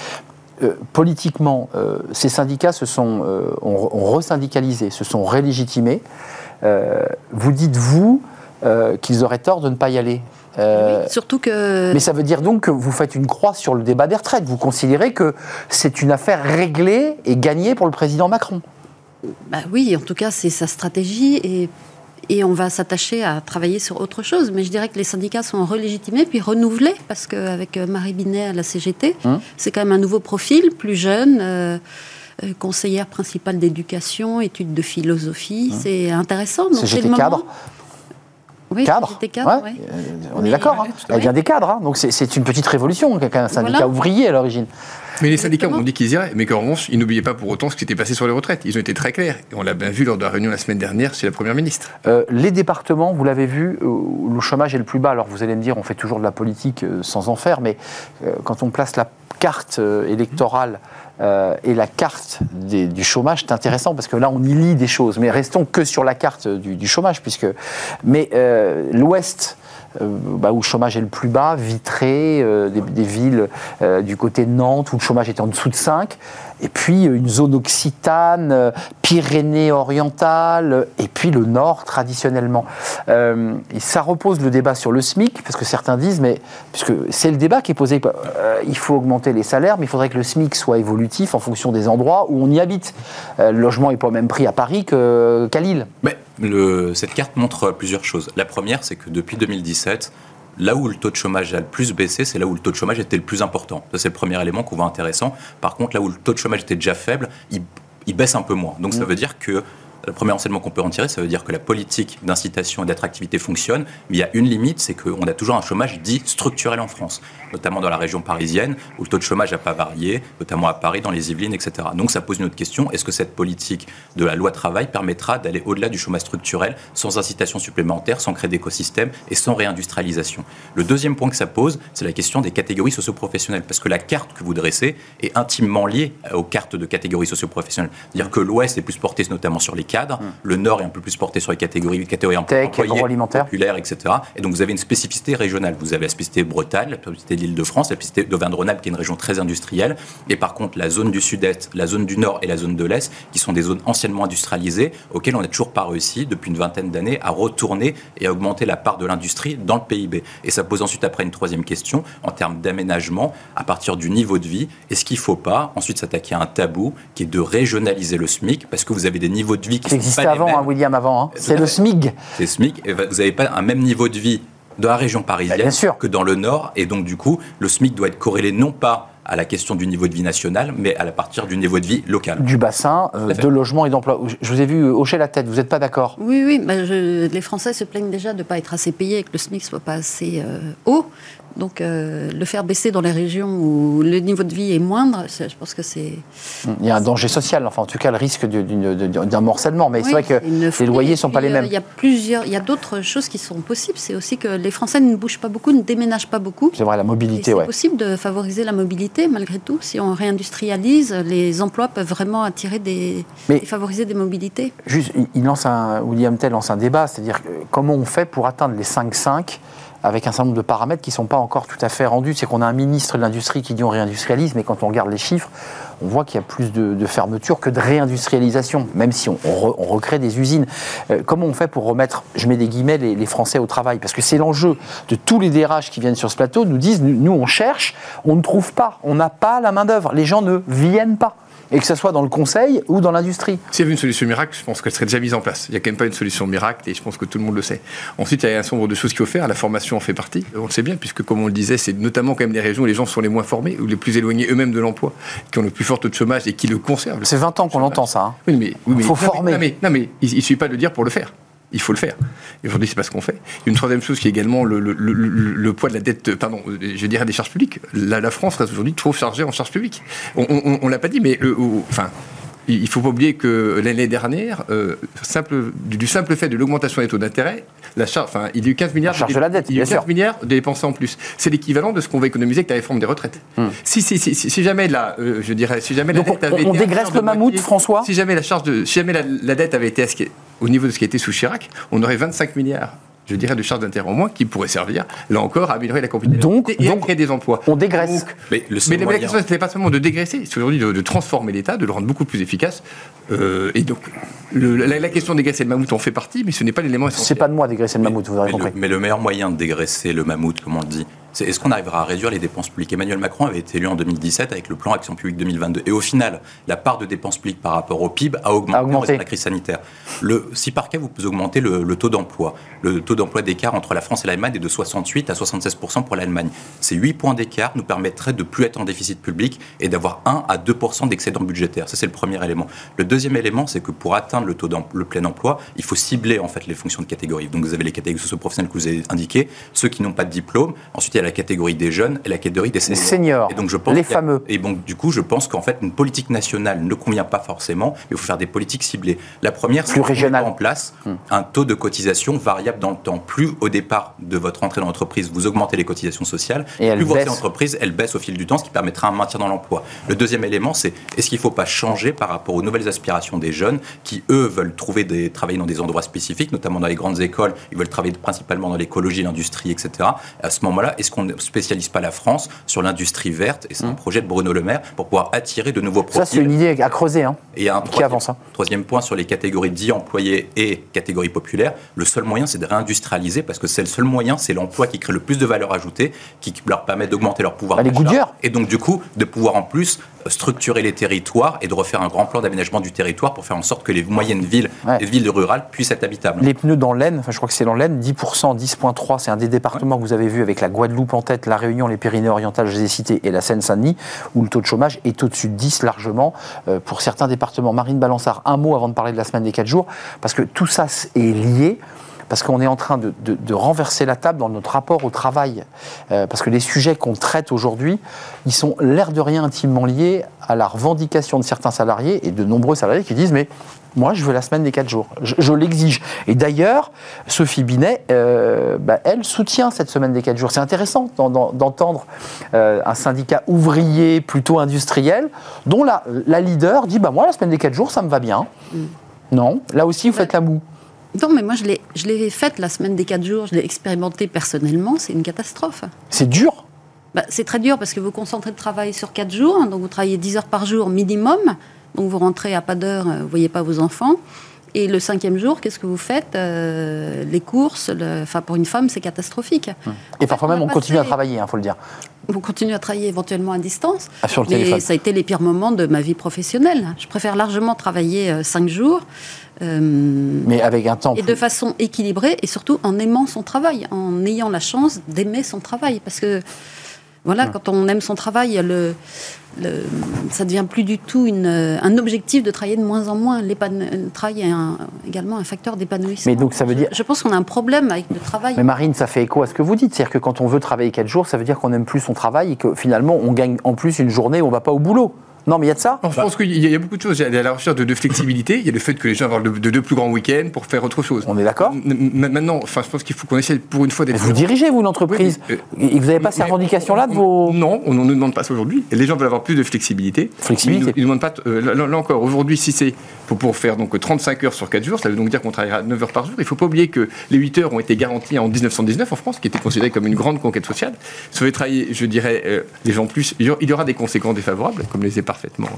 euh, politiquement, ces syndicats se sont, ont, ont se sont rélégitimés. vous dites, vous, qu'ils auraient tort de ne pas y aller. Euh, Oui, surtout que. Mais ça veut dire donc que vous faites une croix sur le débat des retraites. Vous considérez que c'est une affaire réglée et gagnée pour le président Macron. Bah oui, en tout cas, c'est sa stratégie et, et on va s'attacher à travailler sur autre chose. Mais je dirais que les syndicats sont relégitimés puis renouvelés parce qu'avec euh, Marie Binet à la CGT, Hum. c'est quand même un nouveau profil, plus jeune. euh, conseillère principale d'éducation, études de philosophie, c'est intéressant. CGT le moment- cadre. Oui, Cadre, CGT cadre, Ouais, ouais. euh, on est d'accord. hein. Elle vient des cadres, hein. donc c'est- une petite révolution qu'un syndicat Voilà. ouvrier à l'origine. Mais les syndicats Exactement. ont dit qu'ils iraient, mais qu'en revanche, ils n'oubliaient pas pour autant ce qui s'était passé sur les retraites. Ils ont été très clairs. Et on l'a bien vu lors de la réunion la semaine dernière chez la Première ministre. Euh, les départements, vous l'avez vu, euh, où le chômage est le plus bas. Alors vous allez me dire, on fait toujours de la politique euh, sans en faire, mais euh, quand on place la carte euh, électorale euh, et la carte du chômage, c'est intéressant parce que là, on y lit des choses. Mais restons que sur la carte du, chômage, puisque. Mais euh, l'Ouest. euh, bah, où le chômage est le plus bas, Vitré, des, villes du côté de Nantes où le chômage était en dessous de 5, et puis euh, une zone occitane, euh, Pyrénées-Orientales, euh, et puis le Nord traditionnellement. Ça repose le débat sur le SMIC, parce que certains disent, mais puisque c'est le débat qui est posé, il faut augmenter les salaires, mais il faudrait que le SMIC soit évolutif en fonction des endroits où on y habite. Le logement n'est pas au même prix à Paris qu'à Lille. Mais cette carte montre plusieurs choses. La première, c'est que depuis 2017, là où le taux de chômage a le plus baissé, c'est là où le taux de chômage était le plus important. Ça, c'est le premier élément qu'on voit intéressant. Par contre, là où le taux de chômage était déjà faible, il, il baisse un peu moins. Donc ça veut dire que le premier enseignement qu'on peut en tirer, ça veut dire que la politique d'incitation et d'attractivité fonctionne, mais il y a une limite, c'est qu'on a toujours un chômage dit structurel en France, notamment dans la région parisienne, où le taux de chômage n'a pas varié, notamment à Paris, dans les Yvelines, etc. Donc ça pose une autre question, est-ce que cette politique de la loi travail permettra d'aller au-delà du chômage structurel, sans incitation supplémentaire, sans créer d'écosystème et sans réindustrialisation? Le deuxième point que ça pose, c'est la question des catégories socioprofessionnelles, parce que la carte que vous dressez est intimement liée aux cartes de catégories socioprofessionnelles. C'est-à-dire que l'Ouest est plus porté notamment sur les cadres, le Nord est un peu plus porté sur les catégories, catégories Tech, agroalimentaire. populaires, etc. Et donc vous avez une spécificité régionale. Vous avez la spécificité Bretagne, la spécificité de l'Île-de-France, la spécificité d'Auvergne-Rhône-Alpes, qui est une région très industrielle. Et par contre, la zone du Sud-Est, la zone du Nord et la zone de l'Est, qui sont des zones anciennement industrialisées, auxquelles on n'a toujours pas réussi, depuis une vingtaine d'années, à retourner et à augmenter la part de l'industrie dans le PIB. Et ça pose ensuite après une troisième question, en termes d'aménagement, à partir du niveau de vie. Est-ce qu'il ne faut pas ensuite s'attaquer à un tabou qui est de régionaliser le SMIC, parce que vous avez des niveaux de vie qui Qui sont existait pas les avant, hein, William, avant. hein. C'est le. SMIG. c'est SMIC, et vous n'avez pas un même niveau de vie dans la région parisienne Bah, bien sûr. que dans le Nord. Et donc, du coup, le SMIC doit être corrélé non pas à la question du niveau de vie national, mais à la partir du niveau de vie local. du bassin euh, de logement et d'emploi. Je- Je vous ai vu hocher la tête, vous n'êtes pas d'accord? Oui, oui, bah, je- les Français se plaignent déjà de ne pas être assez payés et que le SMIC ne soit pas assez euh, haut. Donc, euh, le faire baisser dans les régions où le niveau de vie est moindre, c'est- je pense que c'est. Il y a un danger social, enfin en tout cas le risque d'un morcellement, mais c'est vrai Oui, que les folie. loyers ne sont pas les euh, mêmes. Il y a plusieurs, il y a d'autres choses qui sont possibles. C'est aussi que les Français ne bougent pas beaucoup, ne déménagent pas beaucoup. C'est vrai, la mobilité, c'est ouais. possible de favoriser la mobilité malgré tout. Si on réindustrialise, les emplois peuvent vraiment attirer des Mais- et favoriser des mobilités. Juste, il- lance un, William Tell lance un débat, c'est-à-dire comment on fait pour atteindre les 5-5 avec un certain nombre de paramètres qui ne sont pas encore tout à fait rendus. C'est qu'on a un ministre de l'Industrie qui dit on réindustrialise, mais quand on regarde les chiffres, on voit qu'il y a plus de, de fermeture que de réindustrialisation, même si on, on re- on recrée des usines. Euh, comment on fait pour remettre, je mets des guillemets, les, les Français au travail? Parce que c'est l'enjeu de tous les DRH qui viennent sur ce plateau, nous disent, nous, nous, on cherche, on ne trouve pas, on n'a pas la main-d'œuvre, les gens ne viennent pas. Et que ce soit dans le conseil ou dans l'industrie. S'il y avait une solution miracle, je pense qu'elle serait déjà mise en place. Il n'y a quand même pas une solution miracle et je pense que tout le monde le sait. Ensuite, il y a un certain nombre de choses qu'il faut faire. La formation en fait partie. On le sait bien, puisque comme on le disait, c'est notamment quand même les régions où les gens sont les moins formés ou les plus éloignés eux-mêmes de l'emploi, qui ont le plus fort taux de chômage et qui le conservent. C'est 20 ans qu'on l'entend ça. hein. Oui, mais, oui, mais- Faut non, mais- former. Non, mais, non, mais il ne suffit pas de le dire pour le faire. Il faut le faire. Et aujourd'hui, c'est pas ce qu'on fait. Une troisième chose qui est également le, le- le- poids de la dette, pardon, je dirais des charges publiques. La, la France reste aujourd'hui trop chargée en charges publiques. On, on l'a pas dit, mais euh, euh, enfin. Il ne faut pas oublier que l'année dernière, euh, simple, du, du simple fait de l'augmentation des taux d'intérêt, la charge, enfin, il y a eu 15 milliards, La charge de la dette, il y a eu bien 15 sûr. milliards de dépensés en plus. C'est l'équivalent de ce qu'on va économiser avec la réforme des retraites. Si, si, si, si, si jamais la, euh, je dirais, si jamais la Hmm. Dette on- avait on été dégraisse le mammouth, moitié- François? Si jamais la charge de, si jamais la, la dette avait été au niveau de ce qui a été sous Chirac, on aurait 25 milliards je dirais, de charges d'intérêt en moins qui pourraient servir, là encore, à améliorer la compétitivité Donc- et à créer des emplois. on dégraisse. Donc, Mais le mais seul la, question, ce n'est pas seulement de dégraisser, c'est aujourd'hui de, de transformer l'État, de le rendre beaucoup plus efficace. Euh, et donc, le- la, la question de dégraisser le mammouth en fait partie, mais ce n'est pas l'élément C'est essentiel. pas de moi dégraisser le mammouth, vous aurez mais, compris. le, mais le meilleur moyen de dégraisser le mammouth, comme on le dit, c'est est-ce qu'on arrivera à réduire les dépenses publiques? Emmanuel Macron avait été élu en 2017 avec le plan Action publique 2022. Et au final, la part de dépenses publiques par rapport au PIB a augmenté, A augmenté. en raison de la crise sanitaire. Le, si par cas vous augmentez le, le taux d'emploi, le taux d'emploi d'écart entre la France et l'Allemagne est de 68 à 76% pour l'Allemagne. Ces 8 points d'écart nous permettraient de plus être en déficit public et d'avoir 1 à 2% d'excédent budgétaire. Ça, c'est le premier élément. Le deuxième élément, c'est que pour atteindre le taux le plein emploi, il faut cibler en fait les fonctions de catégorie. Donc vous avez les catégories socio-professionnelles que vous avez indiquées, ceux qui n'ont pas de diplôme. Ensuite, il y a la catégorie des jeunes et la catégorie des seniors. seniors, Et donc je pense les a- fameux. Et donc du coup, je pense qu'en fait, une politique nationale ne convient pas forcément, mais il faut faire des politiques ciblées. La première, c'est de mettre en place un taux de cotisation variable dans le temps. Plus au départ de votre entrée dans l'entreprise, vous augmentez les cotisations sociales, Et plus votre entreprise, elle baisse au fil du temps, ce qui permettra un maintien dans l'emploi. Le deuxième élément, c'est est-ce qu'il ne faut pas changer par rapport aux nouvelles aspirations des jeunes qui, eux, veulent trouver des, travailler dans des endroits spécifiques, notamment dans les grandes écoles, ils veulent travailler principalement dans l'écologie, l'industrie, etc. À ce moment-là, est-ce qu'on ne spécialise pas la France sur l'industrie verte Et c'est un projet de Bruno Le Maire pour pouvoir attirer de nouveaux Mmh. Ça, profils. c'est une idée à creuser. Hein. Et un Qui troisième, avance, hein. troisième point sur les catégories dits employés et catégories populaires, le seul moyen c'est de réindustrialiser parce que c'est le seul moyen, c'est l'emploi qui crée le plus de valeur ajoutée, qui leur permet d'augmenter leur pouvoir Bah, d'achat, et donc du coup de pouvoir en plus euh, structurer les territoires et de refaire un grand plan d'aménagement du territoire pour faire en sorte que les moyennes villes, Ouais. les villes rurales puissent être habitables. Les pneus dans l'Aisne, enfin je crois que c'est dans l'Aisne, 10%, 10.3, c'est un des départements que vous avez vu avec la Guadeloupe en tête, la Réunion, les Pyrénées-Orientales, je les ai cités, et la Seine-Saint-Denis, où le taux de chômage est au-dessus de 10 largement euh, pour certains départements. Marine Balançard, un mot avant de parler de la semaine des 4 jours, parce que tout ça est lié. Parce qu'on est en train de, de- de renverser la table dans notre rapport au travail. Euh, parce que les sujets qu'on traite aujourd'hui, ils sont l'air de rien intimement liés à la revendication de certains salariés et de nombreux salariés qui disent Mais moi, je veux la semaine des 4 jours. Je, je l'exige. Et d'ailleurs, Sophie Binet, euh, bah, elle soutient cette semaine des 4 jours. C'est intéressant d'en- d'en- d'entendre euh, un syndicat ouvrier plutôt industriel, dont la, la leader dit bah, Moi, la semaine des 4 jours, ça me va bien. Non, là aussi, vous faites la moue. Non, mais moi, je l'ai, je l'ai faite la semaine des 4 jours, je l'ai expérimenté personnellement, c'est une catastrophe. C'est dur? Bah, c'est très dur parce que vous concentrez le travail sur 4 jours, hein, donc vous travaillez 10 heures par jour minimum, donc vous rentrez à pas d'heure, euh, vous ne voyez pas vos enfants. Et le cinquième jour, qu'est-ce que vous faites Euh, Les courses, le- enfin pour une femme, c'est catastrophique. Et parfois même, on continue à travailler, il faut le dire. On continue à travailler éventuellement à distance. Ah, sur le mais téléphone. ça a été les pires moments de ma vie professionnelle. Je préfère largement travailler 5 jours. euh, Mais avec un temps et plus- de façon équilibrée et surtout en aimant son travail, en ayant la chance d'aimer son travail. Parce que, voilà, quand on aime son travail, le, le- ça devient plus du tout une, un objectif de travailler de moins en moins. Le travail est un- également un facteur d'épanouissement. Mais donc, ça veut dire- Je, je pense qu'on a un problème avec le travail. Mais Marine, ça fait écho à ce que vous dites. C'est-à-dire que quand on veut travailler 4 jours, ça veut dire qu'on n'aime plus son travail et que finalement, on gagne en plus une journée où on ne va pas au boulot. Non, mais il y a de ça. Je pense qu'il y, a- il y a beaucoup de choses. Il y a la recherche de, de flexibilité. Il y a le fait que les gens aient de, de deux plus grands week-ends pour faire autre chose. On est d'accord Maintenant, enfin, je pense qu'il faut qu'on essaie pour une fois d'être. Vous dirigez, vous, une entreprise. Oui, mais, Et vous n'avez pas ces revendications-là de vos. Non, on ne nous demande pas ça aujourd'hui. Les gens veulent avoir plus de flexibilité. Flexibilité. Ils ne nous demandent pas. euh, là, là encore, aujourd'hui, si c'est pour, pour faire donc 35 heures sur 4 jours, ça veut donc dire qu'on travaillera 9 heures par jour. Il ne faut pas oublier que les 8 heures ont été garanties en 1919 en France, qui était considéré comme une grande conquête sociale. Si vous voulez travailler, je dirais, euh, les gens plus, il y aura- des conséquences défavorables, comme le disait parfaitement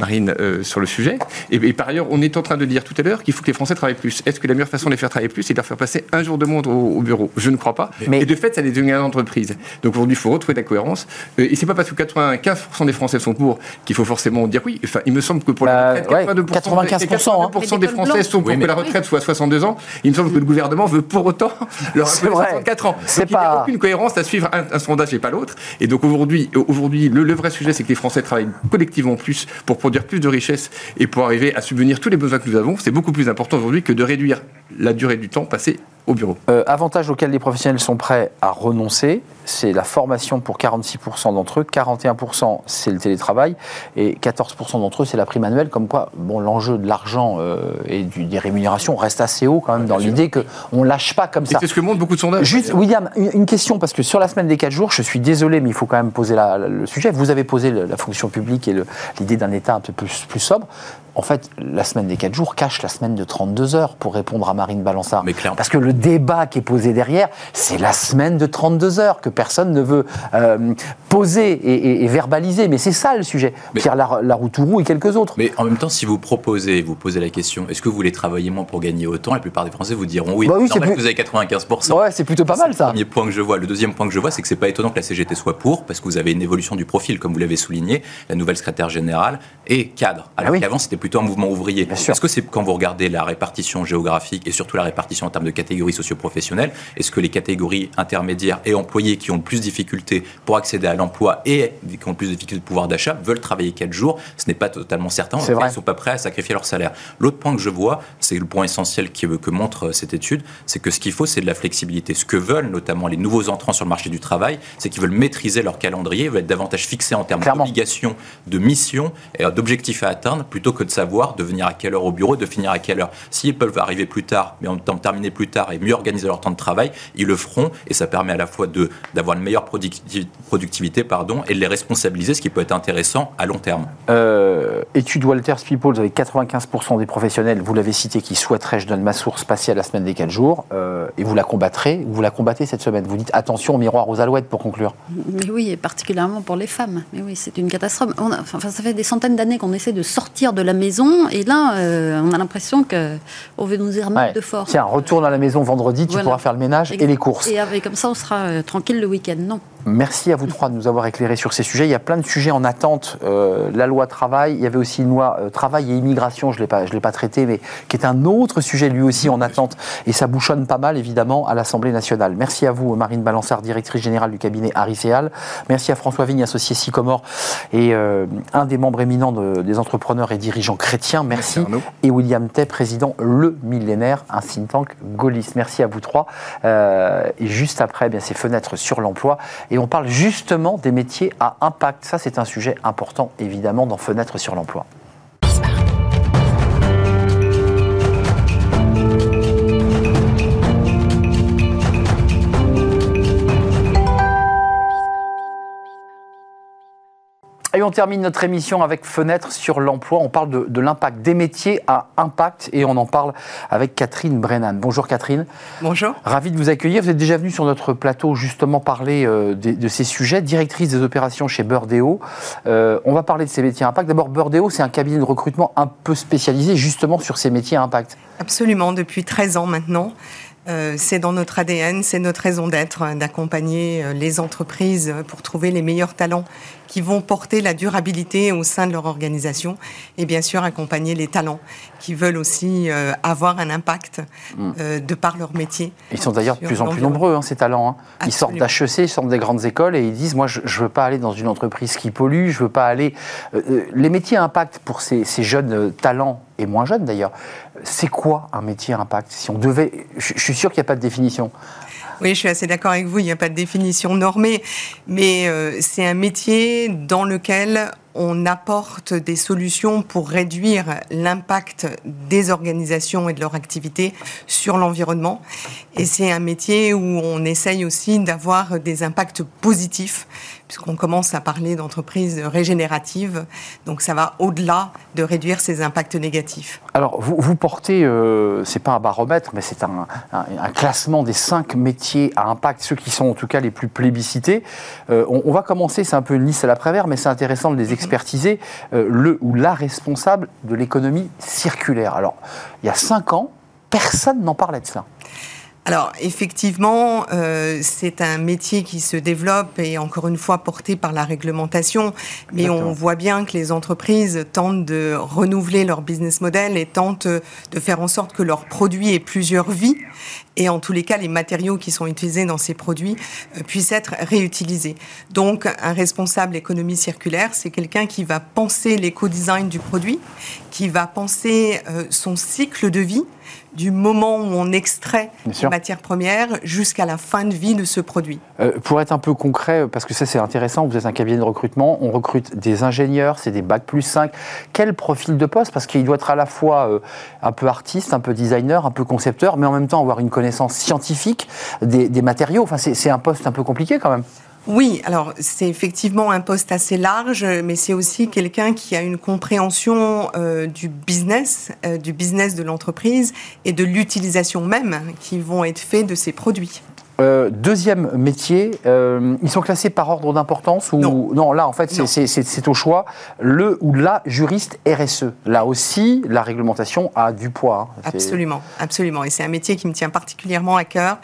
Marine euh, sur le sujet. Et, et par ailleurs, on est en train de dire tout à l'heure qu'il faut que les Français travaillent plus. Est-ce que la meilleure façon de les faire travailler plus, c'est de leur faire passer un jour de monde au, au bureau? Je ne crois pas. Mais- Et de fait, ça les devient une entreprise. Donc aujourd'hui, il faut retrouver la cohérence. Euh, et c'est pas parce que 95% des Français sont pour qu'il faut forcément dire oui. Enfin, il me semble que pour Bah, la retraite, ouais, 82%, 95%, hein. 82% des Français sont pour Oui, que la retraite soit à 62 ans. Il me semble que le gouvernement veut pour autant leur C'est rappeler vrai. 64 ans. C'est Donc, il n'y a pas- aucune cohérence à suivre un, un sondage et pas l'autre. Et donc aujourd'hui, aujourd'hui, le, le vrai sujet, c'est que les Français travaillent collectivement plus pour produire plus de richesses et pour arriver à subvenir tous les besoins que nous avons. C'est beaucoup plus important aujourd'hui que de réduire la durée du temps passé au bureau. Euh, avantage auquel les professionnels sont prêts à renoncer, c'est la formation pour 46% d'entre eux, 41% c'est le télétravail et 14% d'entre eux c'est la prime annuelle. Comme quoi, bon, l'enjeu de l'argent euh, et du- des rémunérations reste assez haut quand même dans l'idée qu'on lâche pas comme Et ça. c'est ce que montrent beaucoup de sondages. Juste, William, une, une question, parce que sur la semaine des 4 jours, je suis désolé, mais il faut quand même poser la- la- le sujet. Vous avez posé le- la fonction publique et l'idée d'un État un peu plus, plus sobre. En fait, la semaine des 4 jours cache la semaine de 32 heures, pour répondre à Marine Balançard. Mais clairement. Parce que le débat qui est posé derrière, c'est la semaine de 32 heures que personne ne veut euh, poser et, et- et verbaliser. Mais c'est ça le sujet. Mais- Pierre Lar- Laroutourou et quelques autres. Mais en même temps, si vous proposez, vous posez la question, est-ce que vous voulez travailler moins pour gagner autant La plupart des Français vous diront oui. Bah oui, c'est c'est normal plus- que vous avez 95%. Ouais, c'est plutôt pas mal ça. Le premier point que je vois. Le deuxième point que je vois, c'est que c'est pas étonnant que la CGT soit pour, parce que vous avez une évolution du profil, comme vous l'avez souligné. La nouvelle secrétaire générale est cadre. Alors Ah oui. qu'avant, c'était plutôt un mouvement ouvrier. Est-ce que c'est quand vous regardez la répartition géographique et surtout la répartition en termes de catégories socioprofessionnelles, est-ce que les catégories intermédiaires et employés qui ont le plus de difficultés pour accéder à l'emploi et qui ont le plus de difficultés de pouvoir d'achat veulent travailler 4 jours Ce n'est pas totalement certain. Vrai. Ils ne sont pas prêts à sacrifier leur salaire. L'autre point que je vois, c'est le point essentiel qui, que montre euh, cette étude, c'est que ce qu'il faut, c'est de la flexibilité. Ce que veulent notamment les nouveaux entrants sur le marché du travail, c'est qu'ils veulent maîtriser leur calendrier, ils veulent être davantage fixés en termes d'obligations, de missions et euh, d'objectifs à atteindre, plutôt que de savoir de venir à quelle heure au bureau, de finir à quelle heure. S'ils peuvent arriver plus tard, mais en même temps terminer plus tard et mieux organiser leur temps de travail, ils le feront et ça permet à la fois de d'avoir une meilleure producti- productivité pardon, et de les responsabiliser, ce qui peut être intéressant à long terme. Euh, étude Walters People, vous avez 95% des professionnels, vous l'avez cité, qui souhaiteraient, je donne ma source, passer à la semaine des 4 jours, euh, et vous la combattrez, vous la combattez cette semaine. Vous dites attention au miroir aux alouettes pour conclure. Mais oui, et particulièrement pour les femmes. Mais oui, c'est une catastrophe. On a- enfin, ça fait des centaines d'années qu'on essaie de sortir de la maison, et là, euh, on a l'impression qu'on veut nous y remettre Ouais. de force. Tiens, retourne à la maison vendredi, tu Voilà. pourras faire le ménage et les courses. Et avec, comme ça, on sera euh, tranquille le week-end. Non. Merci à vous trois de nous avoir éclairés sur ces sujets. Il y a plein de sujets en attente. Euh, la loi travail, il y avait aussi une loi euh, travail et immigration, je ne l'ai pas, pas traité, mais qui est un autre sujet lui aussi en attente. Et ça bouchonne pas mal, évidemment, à l'Assemblée nationale. Merci à vous, Marine Balançard, directrice générale du cabinet Harris et Al. Merci à François Vigne, associé Sycomore et euh, un des membres éminents de- des entrepreneurs et dirigeants chrétiens. Merci. Et William Tay, président Le Millénaire, un think tank gaulliste. Merci à vous trois. Et juste après, eh bien, c'est fenêtres sur l'emploi. Et on parle justement des métiers à impact. Ça, c'est un sujet important, évidemment, dans Fenêtres sur l'emploi. Et on termine notre émission avec Fenêtres sur l'emploi. On parle de, de l'impact des métiers à impact et on en parle avec Catherine Brennan. Bonjour Catherine. Bonjour. Ravi de vous accueillir. Vous êtes déjà venue sur notre plateau justement parler euh, de, ces sujets, directrice des opérations chez Burdeo. Euh, on va parler de ces métiers à impact. D'abord, Burdeo, c'est un cabinet de recrutement un peu spécialisé justement sur ces métiers à impact. Absolument, depuis 13 ans maintenant. Euh, c'est dans notre ADN, c'est notre raison d'être d'accompagner les entreprises pour trouver les meilleurs talents qui vont porter la durabilité au sein de leur organisation et bien sûr accompagner les talents qui veulent aussi euh, avoir un impact euh, de par leur métier. Ils sont d'ailleurs de plus en plus nombreux, hein, ces talents. hein. Ils sortent d'HEC, ils sortent des grandes écoles et ils disent Moi, je ne veux pas aller dans une entreprise qui pollue, je veux pas aller. Euh, les métiers à impact pour ces, ces jeunes talents, et moins jeunes d'ailleurs, c'est quoi un métier à impact? Si on devait. Je, je suis sûr qu'il n'y a pas de définition. Oui, je suis assez d'accord avec vous, il n'y a pas de définition normée, mais euh, c'est un métier dans lequel on apporte des solutions pour réduire l'impact des organisations et de leur activité sur l'environnement. Et c'est un métier où on essaye aussi d'avoir des impacts positifs, puisqu'on commence à parler d'entreprises régénératives. Donc ça va au-delà de réduire ces impacts négatifs. Alors, vous, vous portez, euh, c'est pas un baromètre, mais c'est un, un- un classement des cinq métiers à impact, ceux qui sont en tout cas les plus plébiscités. Euh, on, on va commencer, c'est un peu une liste à l'après-vert, mais c'est intéressant de les expertiser. Euh, le ou la responsable de l'économie circulaire. Alors, il y a cinq ans, personne n'en parlait de ça. Alors effectivement, euh, c'est un métier qui se développe et encore une fois porté par la réglementation, mais Exactement. on voit bien que les entreprises tentent de renouveler leur business model et tentent de faire en sorte que leurs produits aient plusieurs vies et en tous les cas les matériaux qui sont utilisés dans ces produits euh, puissent être réutilisés. Donc un responsable économie circulaire, c'est quelqu'un qui va penser l'éco-design du produit, qui va penser euh, son cycle de vie du moment où on extrait la matière première jusqu'à la fin de vie de ce produit. Euh, pour être un peu concret, parce que ça c'est intéressant, vous êtes un cabinet de recrutement, on recrute des ingénieurs, c'est des bacs plus 5. Quel profil de poste? Parce qu'il doit être à la fois euh, un peu artiste, un peu designer, un peu concepteur, mais en même temps avoir une connaissance scientifique des, des matériaux. Enfin, c'est un poste un peu compliqué quand même. Oui, alors c'est effectivement un poste assez large, mais c'est aussi quelqu'un qui a une compréhension euh, du business, euh, du business de l'entreprise et de l'utilisation même qui vont être faits de ces produits. Euh, deuxième métier, euh, ils sont classés par ordre d'importance ou non. là en fait Non. c'est- au choix le ou la juriste RSE. Là aussi, la réglementation a du poids. hein. Absolument, absolument. Et c'est un métier qui me tient particulièrement à cœur.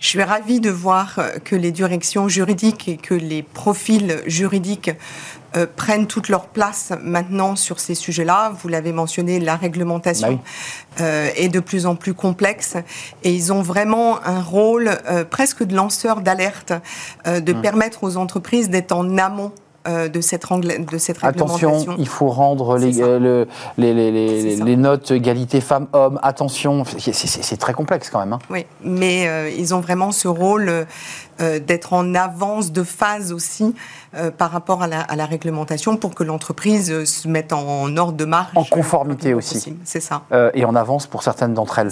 Je suis ravie de voir euh, que les directions juridiques et que les profils juridiques euh, prennent toute leur place maintenant sur ces sujets-là. Vous l'avez mentionné, la réglementation Bah euh, est de plus en plus complexe et ils ont vraiment un rôle euh, presque de lanceur d'alerte, euh, de Hum. permettre aux entreprises d'être en amont euh, de cette, de cette Attention, réglementation. il faut rendre les, euh, le- les, notes égalité femmes-hommes. Attention, c'est- très complexe quand même. hein. Oui, mais euh, ils ont vraiment ce rôle euh, d'être en avance de phase aussi par rapport à la, à la réglementation pour que l'entreprise se mette en, ordre de marche. En conformité aussi. C'est ça. Et en avance pour certaines d'entre elles.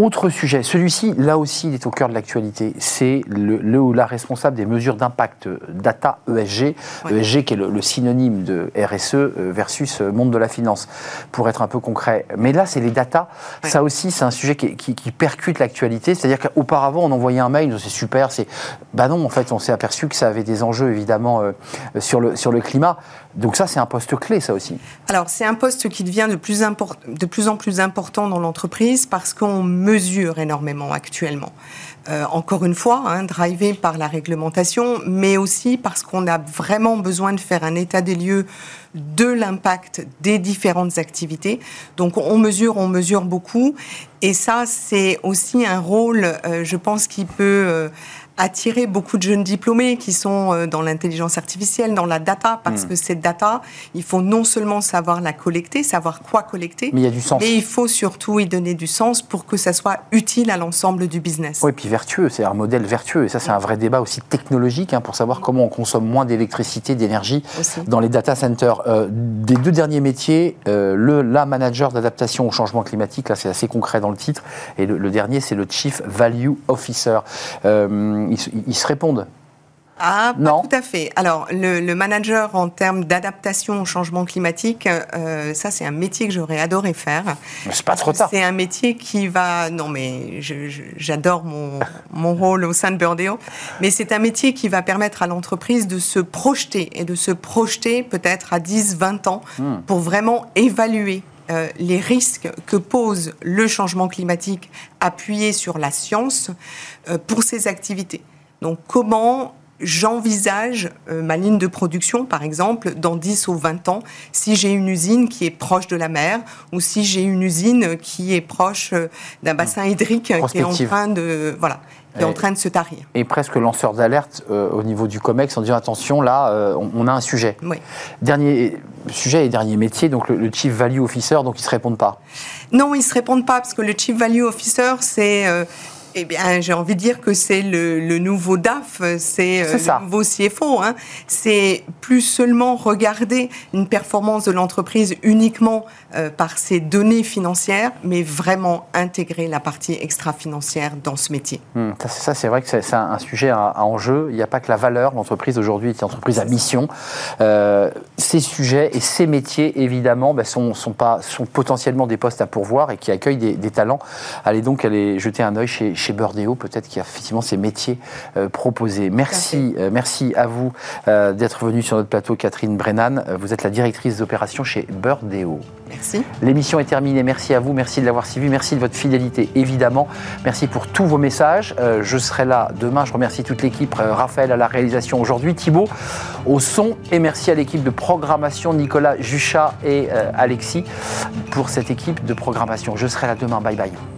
Autre sujet, celui-ci, là aussi, il est au cœur de l'actualité. C'est le, le ou la responsable des mesures d'impact data ESG, Ouais. ESG qui est le, le synonyme de RSE euh, versus euh, monde de la finance, pour être un peu concret. Mais là, c'est les data. Ouais. Ça aussi, c'est un sujet qui, qui- qui percute l'actualité. C'est-à-dire qu'auparavant, on envoyait un mail, c'est super, c'est. Bah non, en fait, on s'est aperçu que ça avait des enjeux, évidemment, euh, sur, le, sur le climat. Donc ça, c'est un poste clé, ça aussi. Alors, c'est un poste qui devient de plus, import- de plus en plus important dans l'entreprise parce qu'on mesure énormément actuellement. Euh, encore une fois, hein, drivé par la réglementation, mais aussi parce qu'on a vraiment besoin de faire un état des lieux de l'impact des différentes activités. Donc, on mesure, on mesure beaucoup. Et ça, c'est aussi un rôle, euh, je pense, qui peut euh, attirer beaucoup de jeunes diplômés qui sont dans l'intelligence artificielle, dans la data, parce Hmm. que cette data, il faut non seulement savoir la collecter, savoir quoi collecter, Mais il y a du sens. mais il faut surtout y donner du sens pour que ça soit utile à l'ensemble du business. Oui, puis vertueux, c'est un modèle vertueux. Et ça, c'est un vrai débat aussi technologique hein, pour savoir comment on consomme moins d'électricité, d'énergie dans les data centers. Euh, des deux derniers métiers, euh, le la manager d'adaptation au changement climatique, là c'est assez concret dans le titre, et le, le dernier c'est le Chief Value Officer. Euh, ils se répondent. Ah, pas Non. tout à fait. Alors, le, le manager en termes d'adaptation au changement climatique, euh, ça, c'est un métier que j'aurais adoré faire. Mais C'est pas trop tard. C'est un métier qui va. Non, mais je- je- j'adore mon, mon rôle au sein de Burdeo. Mais c'est un métier qui va permettre à l'entreprise de se projeter et de se projeter peut-être à 10, 20 ans Hmm. pour vraiment évaluer. euh, les risques que pose le changement climatique appuyé sur la science euh, pour ces activités. Donc comment j'envisage euh, ma ligne de production, par exemple, dans 10 ou 20 ans, si j'ai une usine qui est proche de la mer ou si j'ai une usine qui est proche euh, d'un bassin hydrique qui est en train de, voilà, qui est en train de se tarir. Et presque lanceur d'alerte euh, au niveau du COMEX en disant attention, là, euh, on, on a un sujet. Oui. Dernier sujet et dernier métier, donc le, le Chief Value Officer, donc ils se répondent pas. Non, ils se répondent pas parce que le Chief Value Officer, c'est. euh, eh bien, j'ai envie de dire que c'est le, le nouveau DAF, c'est euh, le nouveau CFO. Hein. C'est plus seulement regarder une performance de l'entreprise uniquement euh, par ses données financières, mais vraiment intégrer la partie extra-financière dans ce métier. Hmm, ça, c'est- vrai que c'est un, un sujet à, à enjeu. Il n'y a pas que la valeur. L'entreprise aujourd'hui est une entreprise à mission. Euh, ces sujets et ces métiers, évidemment, ben, sont, sont, pas, sont potentiellement des postes à pourvoir et qui accueillent des, des talents. Allez donc aller jeter un œil chez, chez Burdeo, peut-être qu'il y a effectivement ces métiers euh, proposés. Merci, euh, merci à vous euh, d'être venu sur notre plateau, Catherine Brennan. Vous êtes la directrice d'opération chez Burdeo. Merci. L'émission est terminée. Merci à vous, merci de l'avoir suivi, merci de votre fidélité évidemment. Merci pour tous vos messages. Je serai là demain. Je remercie toute l'équipe, Raphaël à la réalisation aujourd'hui, Thibaut au son et merci à l'équipe de programmation, Nicolas Juchat et Alexis pour cette équipe de programmation. Je serai là demain. Bye bye.